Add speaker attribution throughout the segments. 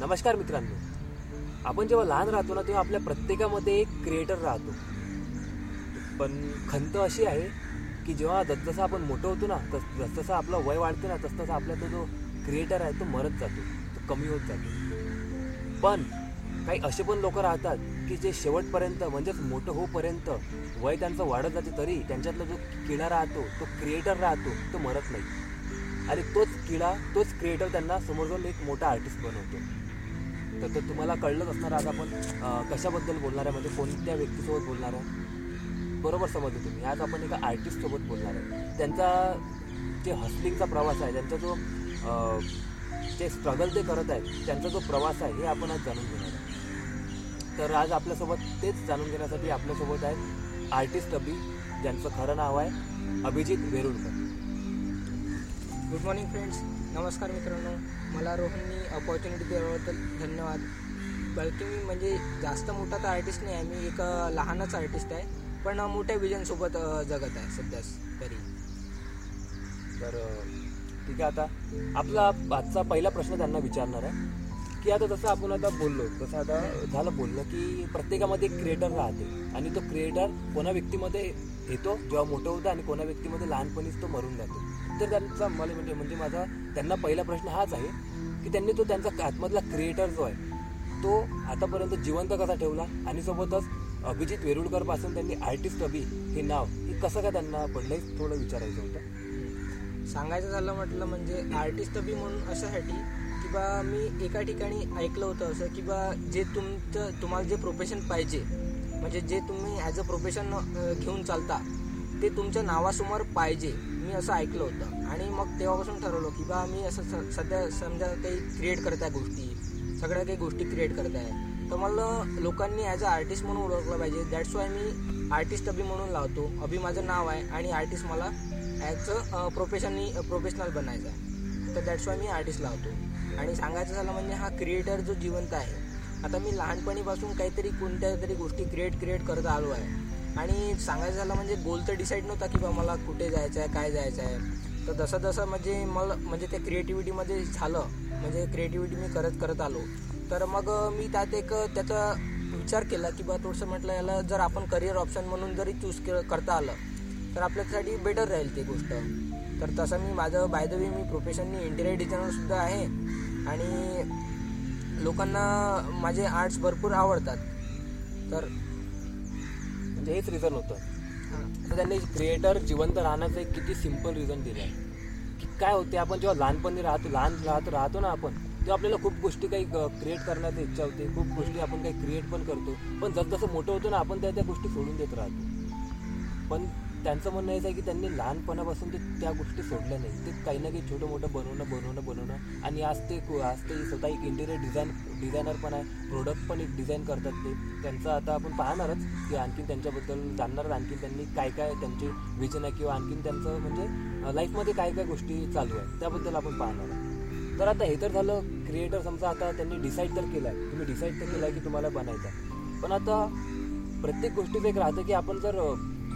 Speaker 1: नमस्कार मित्रांनो. आपण जेव्हा लहान राहतो ना तेव्हा आपल्या प्रत्येकामध्ये एक क्रिएटर राहतो. पण खंत अशी आहे की जेव्हा जसजसं आपण मोठं होतो ना तस जसजसं आपलं वय वाढतं ना तसतसा आपला तो जो क्रिएटर आहे तो मरत जातो तो कमी होत जातो. पण काही असे पण लोक राहतात की जे शेवटपर्यंत म्हणजेच मोठं होपर्यंत वय त्यांचं वाढत जाते तरी त्यांच्यातला जो किडा राहतो तो क्रिएटर राहतो तो मरत नाही. आणि तोच किडा तोच क्रिएटर त्यांना समोर जाऊन एक मोठा आर्टिस्ट बनवतो. तर ते तुम्हाला कळलंच असणार आज आपण कशाबद्दल बोलणार आहे म्हणजे कोणत्या व्यक्तीसोबत बोलणार आहे? बरोबर समजलं तुम्ही. आज आपण एका आर्टिस्टसोबत बोलणार आहे. त्यांचा जे हसलिंगचा प्रवास आहे त्यांचा जो जे स्ट्रगल ते करत आहेत त्यांचा जो प्रवास आहे हे आपण आज जाणून घेणार आहे तर आज आपल्यासोबत तेच जाणून घेण्यासाठी आपल्यासोबत आहेत आर्टिस्ट अभि ज्यांचं खरं नाव आहे Abhijit Verulkar.
Speaker 2: Good morning friends नमस्कार मित्रांनो मला रोहननी अपॉर्च्युनिटी दिल्याबद्दल धन्यवाद. बल्कि मी म्हणजे जास्त मोठा तर आर्टिस्ट नाही आहे मी एक लहानच आर्टिस्ट आहे पण मोठ्या विजनसोबत जगत आहे सध्या तरी.
Speaker 1: तर ठीक आहे आता. आपला आजचा पहिला प्रश्न त्यांना विचारणार आहे की आता जसं आपण आता बोललो तसं आता झालं बोललं की प्रत्येकामध्ये एक क्रिएटर राहते आणि तो क्रिएटर कोणा व्यक्तीमध्ये येतो जेव्हा मोठं होतं आणि कोणा व्यक्तीमध्ये लहानपणीच तो मरून जातो. तर त्यांचा मला म्हणजे म्हणजे माझा त्यांना पहिला प्रश्न हाच आहे की त्यांनी तो त्यांचा आतमधला क्रिएटर जो आहे तो आतापर्यंत जिवंत कसा ठेवला? आणि सोबतच अभिजित वेरुळकरपासून त्यांनी आर्टिस्ट अभि हे नाव हे कसं का त्यांना पडलं हे थोडं विचारायचं होतं.
Speaker 2: सांगायचं झालं म्हटलं म्हणजे आर्टिस्ट अभि म्हणून अशासाठी की बा मी एका ठिकाणी ऐकलं होतं असं की बा जे तुमचं तुम्हाला जे प्रोफेशन पाहिजे म्हणजे जे तुम्ही ॲज अ प्रोफेशन घेऊन चालता ते तुमच्या नावासमोर पाहिजे. मी असं ऐकलं होतं. आणि मग तेव्हापासून ठरवलं की बा मी असं स- सध्या समजा काही क्रिएट करत आहे गोष्टी सगळ्या काही गोष्टी क्रिएट करत आहे. तर मला लोकांनी ॲज अ आर्टिस्ट म्हणून ओळखलं पाहिजे. दॅट्स वाय मी आर्टिस्ट अभि म्हणून लावतो. अभि माझं नाव आहे आणि आर्टिस्ट मला ॲज अ प्रोफेशननी प्रोफेशनल बनायचं आहे. तर दॅट्स वाय मी आर्टिस्ट लावतो. आणि सांगायचं झालं म्हणजे हा क्रिएटर जो जिवंत आहे. आता मी लहानपणीपासून काहीतरी कोणत्या तरी गोष्टी क्रिएट क्रिएट करत आलो आहे. आणि सांगायचं झालं म्हणजे गोल तर डिसाईड नव्हता की बा मला कुठे जायचं आहे काय जायचं आहे तर जसं जसं म्हणजे मला म्हणजे त्या क्रिएटिव्हिटीमध्ये झालं म्हणजे क्रिएटिव्हिटी मी करत करत आलो. तर मग मी त्यात एक त्याचा विचार केला की बा थोडंसं म्हटलं याला जर आपण करिअर ऑप्शन म्हणून जरी चूज के करता आलं तर आपल्यासाठी बेटर राहील ती गोष्ट. तर तसं मी माझं बाय द वे मी प्रोफेशननी इंटेरियर डिझायनरसुद्धा आहे. आणि लोकांना माझे आर्ट्स भरपूर आवडतात. तर
Speaker 1: म्हणजे हेच रिझन होतं. तर त्यांनी क्रिएटर जिवंत राहण्याचं एक किती सिंपल रिझन दिलं आहे की काय होते आपण जेव्हा लहानपणी राहतो लहान राहतो राहतो ना आपण तेव्हा आपल्याला खूप गोष्टी काही क्रिएट करण्याची इच्छा होते खूप गोष्टी आपण काही क्रिएट पण करतो. पण जसजसं मोठं होतो ना आपण त्या त्या गोष्टी सोडून देत राहतो. पण त्यांचं म्हणणं हेच आहे की त्यांनी लहानपणापासून ते त्या गोष्टी सोडल्या नाही ते काही ना काही छोटं मोठं बनवणं बनवणं बनवणं. आणि आज ते आज ते स्वतः एक इंटिरियर डिझाईन डिझायनर पण आहे. प्रोडक्ट पण एक डिझाईन करतात ते. त्यांचं आता आपण पाहणारच की आणखीन त्यांच्याबद्दल जाणणार आणखीन त्यांनी काय काय त्यांचे विजन आहे किंवा आणखीन त्यांचं म्हणजे लाईफमध्ये काय काय गोष्टी चालू आहे त्याबद्दल आपण पाहणार तर आता हे तर झालं क्रिएटर समजा आता त्यांनी डिसाईड तर केलं आहे तुम्ही डिसाईड तर केलं आहे की तुम्हाला बनायचं आहे. पण आता प्रत्येक गोष्टीचं एक राहतं की आपण जर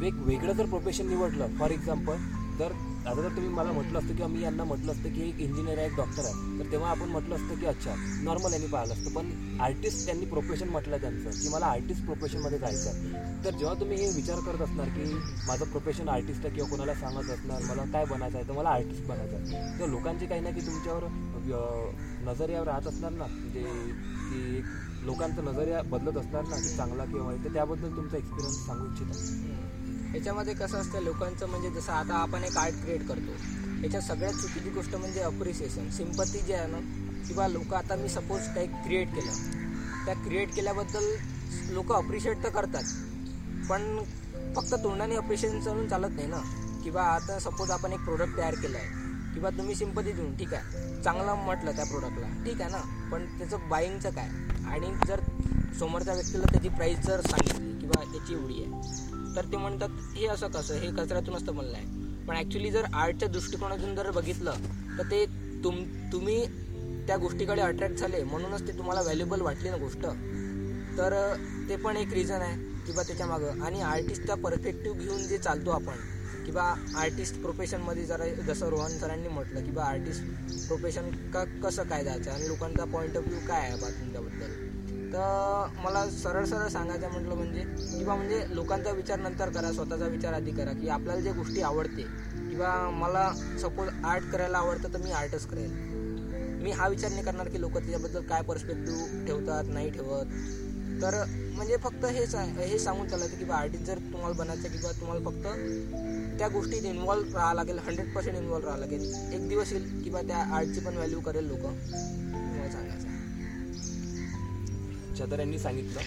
Speaker 1: एक वेगळं जर प्रोफेशन निवडलं फॉर एक्झाम्पल तर आता जर तुम्ही मला म्हटलं असतं किंवा मी यांना म्हटलं असतं की एक इंजिनियर आहे एक डॉक्टर आहे तर तेव्हा आपण म्हटलं असतं की अच्छा नॉर्मल यांनी पाहिलं असतं. पण आर्टिस्ट त्यांनी प्रोफेशन म्हटलं त्यांचं की मला आर्टिस्ट प्रोफेशनमध्ये जायचं आहे. तर जेव्हा तुम्ही हे विचार करत असणार की माझं प्रोफेशन आर्टिस्ट आहे किंवा कोणाला सांगत असणार मला काय बनायचं आहे तर मला आर्टिस्ट बनायचं आहे. तर लोकांची काही ना की तुमच्यावर अं, राहत असणार ना. म्हणजे की लोकांचं लोकांचा नजरिया बदलत असणार ना की चांगला किंवा तर त्याबद्दल तुमचा एक्सपिरियन्स सांगू इच्छिता.
Speaker 2: याच्यामध्ये कसं असतं लोकांचं म्हणजे जसं आता आपण एक आर्ट क्रिएट करतो. याच्यात सगळ्यात चुकीची गोष्ट म्हणजे अप्रिसिएशन सिंपती जे आहे ना किंवा लोक आता मी सपोज काही क्रिएट केलं. त्या क्रिएट केल्याबद्दल लोक अप्रिशिएट तर करतात. पण फक्त तोंडाने अप्रिशिएशन चालून चालत नाही ना. किंवा आता सपोज आपण एक प्रोडक्ट तयार केलं आहे किंवा तुम्ही सिंपती देऊन ठीक आहे. चांगलं म्हटलं त्या प्रोडक्टला ठीक आहे ना. पण त्याचं बाईंगचं काय? आणि जर समोरच्या व्यक्तीला त्याची प्राईस जर सांगितली किंवा याची एवढी आहे. तर ते म्हणतात हे असं कसं? हे कचऱ्यातून असतं म्हणलं आहे पण ॲक्च्युली जर आर्टच्या दृष्टिकोनातून जर बघितलं तर ते तुम तुम्ही त्या गोष्टीकडे अट्रॅक्ट झाले म्हणूनच ते तुम्हाला व्हॅल्युबल वाटली ना गोष्ट. तर ते पण एक रिझन आहे किंवा त्याच्या मागं. आणि आर्टिस्टचा परफेक्टिव्ह घेऊन जे चालतो आपण किंवा आर्टिस्ट प्रोफेशनमध्ये जरा जसं रोहन सरांनी म्हटलं की बा आर्टिस्ट प्रोफेशन का कसं काय जायचं? आणि लोकांचा पॉईंट ऑफ व्ह्यू काय आहे बा तुमच्याबद्दल? तर मला सरळ सरळ सांगायचं म्हटलं म्हणजे किंवा म्हणजे लोकांचा विचार नंतर करा स्वतःचा विचार आधी करा की आपल्याला जे गोष्टी आवडते किंवा मला सपोज आर्ट करायला आवडतं तर मी आर्टच करेल. मी हा विचार नाही करणार की लोक त्याच्याबद्दल काय पर्स्पेक्टिव्ह ठेवतात नाही ठेवत. तर म्हणजे फक्त हेच आहे हे सांगून चालायचं की बा आर्टिस्ट जर तुम्हाला बनायचं किंवा तुम्हाला फक्त त्या गोष्टीत इन्वॉल्व राहावं लागेल हंड्रेड पर्सेंट इन्व्हॉल्व राहावं लागेल. एक दिवस येईल किंवा त्या आर्टची पण व्हॅल्यू करेल लोक.
Speaker 1: छतर यांनी सांगितलं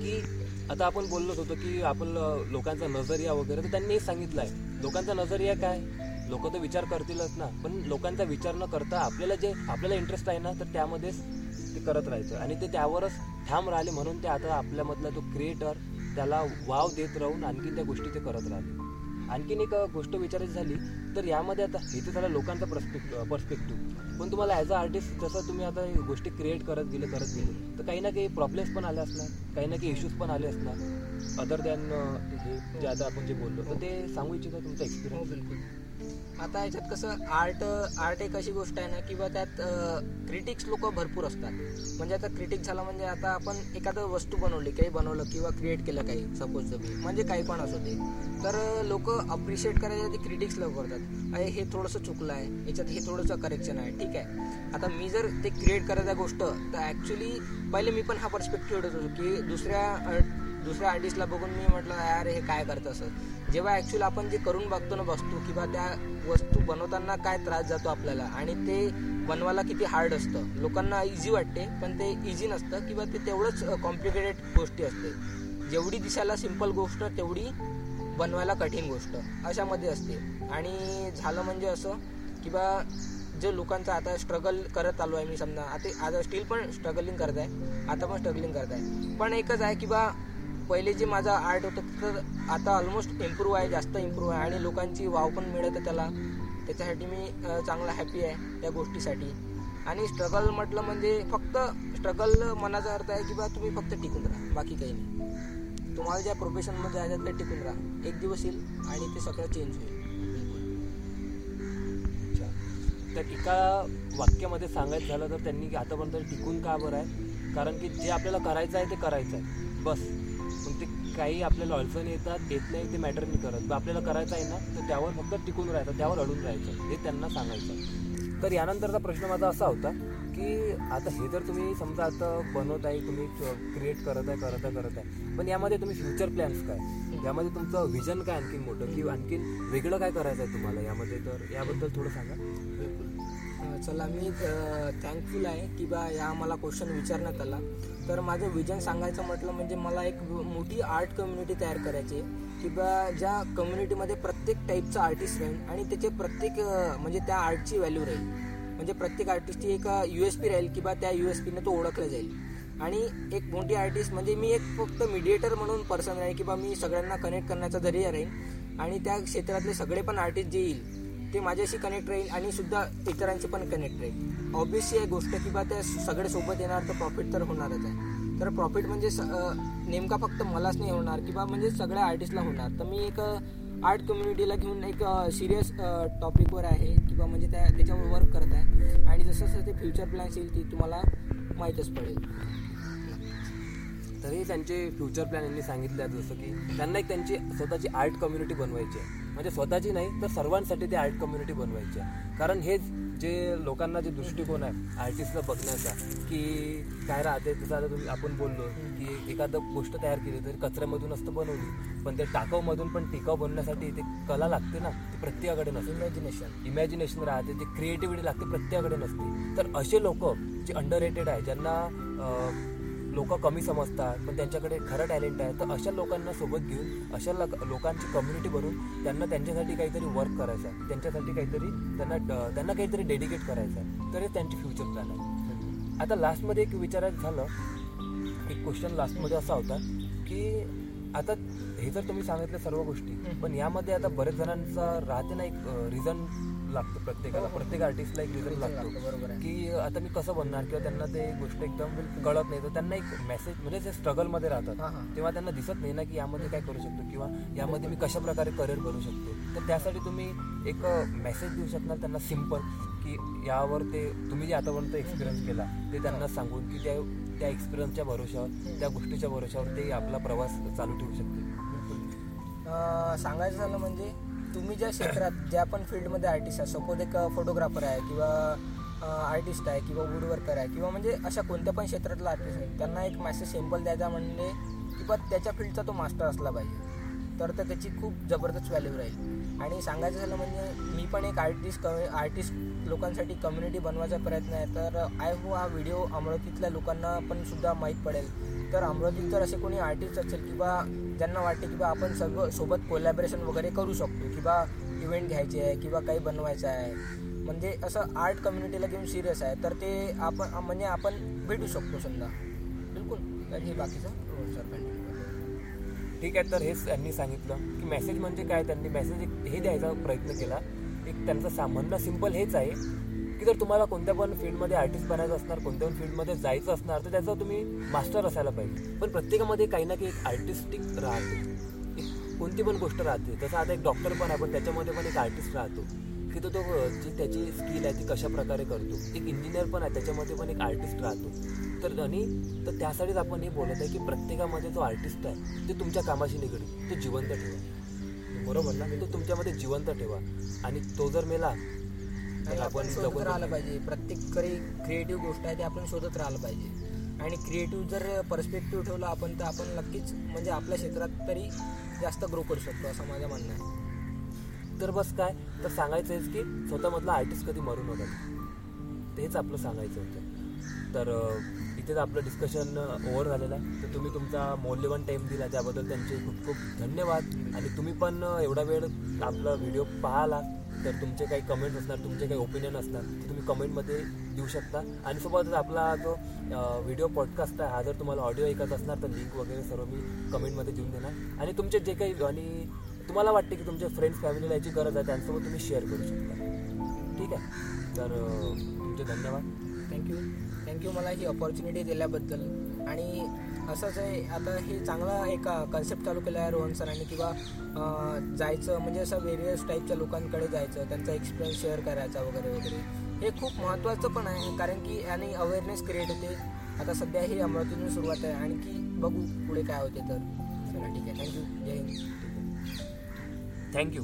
Speaker 1: की आता आपण बोललोच होतो की आपण लोकांचा नजरिया वगैरे तर त्यांनी सांगितलं आहे. लोकांचा नजरिया काय? लोक तर विचार करतीलच ना. पण लोकांचा विचार न करता आपल्याला जे आपल्याला इंटरेस्ट आहे ना तर त्यामध्येच ते करत राहायचं. आणि ते त्यावरच ठाम राहिले म्हणून ते आता आपल्यामधला जो क्रिएटर त्याला वाव देत राहून आणखी त्या गोष्टी ते करत राहिले. आणखीन एक गोष्ट विचारायची झाली तर यामध्ये आता इथे झाला लोकांचा पर्स्पेक्टिव्ह पर्स्पेक्टिव्ह पण तुम्हाला ॲज अ आर्टिस्ट जसं तुम्ही आता गोष्टी क्रिएट करत गेले करत गेले तर काही ना काही प्रॉब्लेम्स पण आले असणार काही ना काही इश्यूज पण आले असणार. अदर दॅन हे जे आता आपण जे बोललो तर ते सांगू इच्छिता तुमचा एक्सपिरियन्स हो,
Speaker 2: बिलकुल. आता याच्यात कसं आर्ट आर्ट एक अशी गोष्ट आहे ना किंवा त्यात क्रिटिक्स लोक भरपूर असतात. म्हणजे आता क्रिटिक झाला म्हणजे आता आपण एखादं वस्तू बनवली काही बनवलं किंवा क्रिएट केलं काही सपोज तुम्ही म्हणजे काही पण असू दे. तर लोक अप्रिशिएट करायला ते क्रिटिक्स लोक करतात. अरे हे थोडंसं चुकलं आहे याच्यात हे थोडंसं करेक्शन आहे ठीक आहे. आता मी जर ते क्रिएट करायचा गोष्ट तर ॲक्च्युली पहिले मी पण हा पर्स्पेक्टिव्ह होतो की दुसऱ्या दुसऱ्या आर्टिस्टला बघून मी म्हटलं यार हे काय करतं असं जेव्हा ॲक्च्युअली आपण जे करून बघतो ना वस्तू किंवा त्या वस्तू बनवताना काय त्रास जातो आपल्याला आणि ते बनवायला किती हार्ड असतं लोकांना इझी वाटते पण ते इझी नसतं किंवा ते तेवढंच कॉम्प्लिकेटेड गोष्टी असते. जेवढी दिसायला सिंपल गोष्ट तेवढी बनवायला कठीण गोष्ट अशामध्ये असते. आणि झालं म्हणजे असं की बा जे लोकांचं आता स्ट्रगल करत आलो आहे मी समजा आता आता स्टील पण स्ट्रगलिंग करत आहे आता पण स्ट्रगलिंग करत आहे पण एकच आहे की बा पहिले जे माझा आर्ट होतं तर आता ऑलमोस्ट इम्प्रूव्ह आहे जास्त इम्प्रूव्ह आहे. आणि लोकांची वाव पण मिळत आहे त्याला. त्याच्यासाठी मी चांगला हॅपी आहे त्या गोष्टीसाठी. आणि स्ट्रगल म्हटलं म्हणजे फक्त स्ट्रगल मनाचा अर्थ आहे की बा तुम्ही फक्त टिकून राहा बाकी काही नाही. तुम्हाला ज्या प्रोफेशनमध्ये आहे त्यात टिकून राहा. एक दिवस येईल आणि ते सगळं चेंज होईल.
Speaker 1: अच्छा तर एका वाक्यामध्ये सांगायचं झालं तर त्यांनी आतापर्यंत टिकून का बरं आहे? कारण की जे आपल्याला करायचं आहे ते करायचं आहे. बस. पण ते काही आपल्याला अडचण येतात येत नाही ते मॅटर नाही करत. आपल्याला करायचं आहे ना तर त्यावर फक्त टिकून राहायचं त्यावर अडून राहायचं हे त्यांना सांगायचं तर यानंतरचा प्रश्न माझा असा होता की आता हे जर तुम्ही समजा आता बनवत आहे तुम्ही क्रिएट करत आहे करत आहे करत आहे पण यामध्ये तुम्ही फ्युचर प्लॅन्स काय? यामध्ये तुमचं विजन काय आणखीन मोठं? की आणखीन वेगळं काय करायचं आहे तुम्हाला यामध्ये? तर याबद्दल थोडं सांगा.
Speaker 2: चला मी थँकफुल आहे की बा या मला क्वेश्चन विचारण्यात आला. तर माझं विजन सांगायचं म्हटलं म्हणजे मला एक मोठी आर्ट कम्युनिटी तयार करायची आहे. की बा ज्या कम्युनिटीमध्ये प्रत्येक टाईपचा आर्टिस्ट राहील आणि त्याचे प्रत्येक म्हणजे त्या आर्टची व्हॅल्यू राहील. म्हणजे प्रत्येक आर्टिस्टची एक यू एस पी राहील किंवा त्या यू एस पीने तो ओळखला जाईल. आणि एक मोठी आर्टिस्ट म्हणजे मी एक फक्त मीडिएटर म्हणून पर्सन राहील किंवा मी सगळ्यांना कनेक्ट करण्याचा जरिया राहील आणि त्या क्षेत्रातले सगळे पण आर्टिस्ट जे येईल ते माझ्याशी कनेक्ट राहील आणि सुद्धा इतरांशी पण कनेक्ट राहील. ऑब्विसली आहे गोष्ट की बा त्या सगळे सोबत येणार तर प्रॉफिट तर होणारच आहे. तर प्रॉफिट म्हणजे नेमका फक्त मलाच नाही होणार किंवा म्हणजे सगळ्या आर्टिस्टला होणार. तर मी एक आर्ट कम्युनिटीला घेऊन एक सिरियस टॉपिकवर आहे किंवा म्हणजे त्या त्याच्यावर वर्क करत आहे. आणि जसं जसं ते फ्युचर प्लॅन्स येईल ती तुम्हाला माहीतच पडेल.
Speaker 1: तरी त्यांचे फ्युचर प्लॅन यांनी सांगितले जसं की त्यांना एक त्यांची स्वतःची आर्ट कम्युनिटी बनवायची आहे. म्हणजे स्वतःची नाही तर सर्वांसाठी ती आर्ट कम्युनिटी बनवायची. आहे कारण हेच जे लोकांना जे दृष्टिकोन आहे आर्टिस्टला बघण्याचा की काय राहते जसं आता तुम्ही आपण बोललो की एखादं गोष्ट तयार केली तरी कचऱ्यामधून असतं बनवली. पण ते टाकाऊमधून पण टिकाऊ बनण्यासाठी ते कला लागते ना ती प्रत्येकाकडे नसते.
Speaker 2: इमॅजिनेशन
Speaker 1: इमॅजिनेशन राहते जे क्रिएटिव्हिटी लागते प्रत्येकाकडे नसते. तर असे लोक जे अंडर रेटेड आहे ज्यांना लोक कमी समजतात पण त्यांच्याकडे खरं टॅलेंट आहे. तर अशा लोकांना सोबत घेऊन अशा लोक- लोकांची कम्युनिटी बनवून त्यांना त्यांच्यासाठी काहीतरी वर्क करायचं आहे त्यांच्यासाठी काहीतरी त्यांना त्यांना काहीतरी डेडिकेट करायचं आहे तर हे त्यांची फ्युचर प्लॅन आहे. आता लास्टमध्ये एक विचारायचं झालं. एक क्वेश्चन लास्टमध्ये असा होता की आता हे जर तुम्ही सांगितलं सर्व गोष्टी. पण यामध्ये आता बरेच जणांचा राहते ना एक रिझन लागतो प्रत्येकाला. प्रत्येक आर्टिस्टला एक रिझन लागतो. की आता मी कसं बनणार किंवा त्यांना ते गोष्ट एकदम कळत नाही तर त्यांना एक मेसेज म्हणजे जे स्ट्रगलमध्ये राहतात. तेव्हा त्यांना दिसत नाही ना की यामध्ये काय करू शकतो किंवा यामध्ये मी कशा प्रकारे करिअर बनवू शकतो तर त्यासाठी तुम्ही एक मेसेज देऊ शकणार त्यांना सिंपल की यावर ते तुम्ही जे आतापर्यंत एक्सपिरियन्स केला ते त्यांना सांगून की त्या त्या एक्सपिरियन्सच्या भरोशावर त्या गोष्टीच्या भरोशावर ते आपला प्रवास चालू ठेवू शकतील
Speaker 2: अं, सांगायचं झालं म्हणजे तुम्ही ज्या क्षेत्रात ज्या पण फील्डमध्ये आर्टिस्ट आहे सपोज एक फोटोग्राफर आहे किंवा आर्टिस्ट आहे किंवा वुडवर्कर आहे किंवा म्हणजे अशा कोणत्या पण क्षेत्रातला आर्टिस्ट आहे त्यांना एक मॅसेज सिंपल द्यायचा म्हणजे किंवा त्याच्या फील्डचा तो मास्टर असला पाहिजे. तर तर त्याची खूप जबरदस्त व्हॅल्यू राहील. आणि सांगायचं झालं म्हणजे मी पण एक आर्टिस्ट आर्टिस्ट लोकांसाठी कम्युनिटी बनवायचा प्रयत्न आहे. तर आय हो हा व्हिडिओ अमरावतीतल्या लोकांना पण सुद्धा माहीत पडेल. तर अमरावतीत जर असे कोणी आर्टिस्ट असेल किंवा ज्यांना वाटते की बा आपण सर्व सोबत कोलॅबरेशन वगैरे करू शकतो किंवा इव्हेंट घ्यायचे आहे किंवा काही बनवायचं आहे. म्हणजे असं आर्ट कम्युनिटीला घेऊन सिरियस आहे तर ते आपण म्हणजे आपण भेटू शकतो समजा. बिलकुल. तर हे बाकीचं सर
Speaker 1: ठीक आहे तर हेच त्यांनी सांगितलं की मेसेज म्हणजे काय? त्यांनी मेसेज हे द्यायचा प्रयत्न केला. एक त्यांचं सामान्य सिंपल हेच आहे. की जर तुम्हाला कोणत्या पण फील्डमध्ये आर्टिस्ट बनायचं असणार कोणत्या पण फील्डमध्ये जायचं असणार तर त्याचं तुम्ही मास्टर असायला पाहिजे. पण प्रत्येकामध्ये काही ना काही एक आर्टिस्टिक राहते. एक कोणती पण गोष्ट राहते. तसं आता एक डॉक्टर पण आहे पण त्याच्यामध्ये पण एक आर्टिस्ट राहतो. की तो तो जी त्याची स्किल आहे ती कशा प्रकारे करतो. एक इंजिनियर पण आहे त्याच्यामध्ये पण एक आर्टिस्ट राहतो. तर आणि तर त्यासाठीच आपण हे बोलत आहे की प्रत्येकामध्ये जो आर्टिस्ट आहे ते तुमच्या कामाशी निगडीत तो जिवंत ठेवा. बरोबर ना? तो तुमच्यामध्ये जिवंत ठेवा. आणि तो जर मेला
Speaker 2: आणि आपण शोधत राहिलं पाहिजे. प्रत्येक काही क्रिएटिव्ह गोष्ट आहे ते आपण शोधत राहिलं पाहिजे. आणि क्रिएटिव्ह जर पर्स्पेक्टिव्ह ठेवला आपण तर आपण नक्कीच म्हणजे आपल्या क्षेत्रात तरी जास्त ग्रो करू शकतो असं माझं म्हणणं आहे.
Speaker 1: तर बस काय तर सांगायचं आहेच की स्वतःमधला आर्टिस्ट कधी मरू नका. तेच आपलं सांगायचं होतं. तर इथेच आपलं डिस्कशन ओव्हर झालेलं आहे. तर तुम्ही तुमचा मौल्यवान टाईम दिला त्याबद्दल त्यांचे खूप खूप धन्यवाद. आणि तुम्ही पण एवढा वेळ आपला व्हिडिओ पाहाला. तर तुमचे काही कमेंट्स असणार तुमचे काही ओपिनियन असणार ते तुम्ही कमेंटमध्ये देऊ शकता. आणि सोबतच आपला जो व्हिडिओ पॉडकास्ट आहे हा जर तुम्हाला ऑडिओ ऐकत असणार तर लिंक वगैरे सर्व मी कमेंटमध्ये देऊन देणार. आणि तुमचे जे काही आणि तुम्हाला वाटते की तुमच्या फ्रेंड्स फॅमिलीला याची गरज आहे त्यांच्यासोबत तुम्ही शेअर करू शकता. ठीक आहे? तर तुमचे धन्यवाद.
Speaker 2: थँक्यू थँक्यू मला ही ऑपॉर्च्युनिटी दिल्याबद्दल. आणि असंच आहे आता हे चांगला एक कन्सेप्ट चालू केला आहे रोहन सरांनी किंवा जायचं म्हणजे असं वेरियस टाईपच्या लोकांकडे जायचं त्यांचा एक्सपिरियन्स शेअर करायचा वगैरे वगैरे. हे खूप महत्त्वाचं पण आहे कारण की आणि अवेअरनेस क्रिएट होते. आता सध्या ही अमरावतीतून सुरुवात आहे आणखी बघू पुढे काय होते तर. चला ठीक आहे. थँक्यू जय हिंद.
Speaker 1: थँक्यू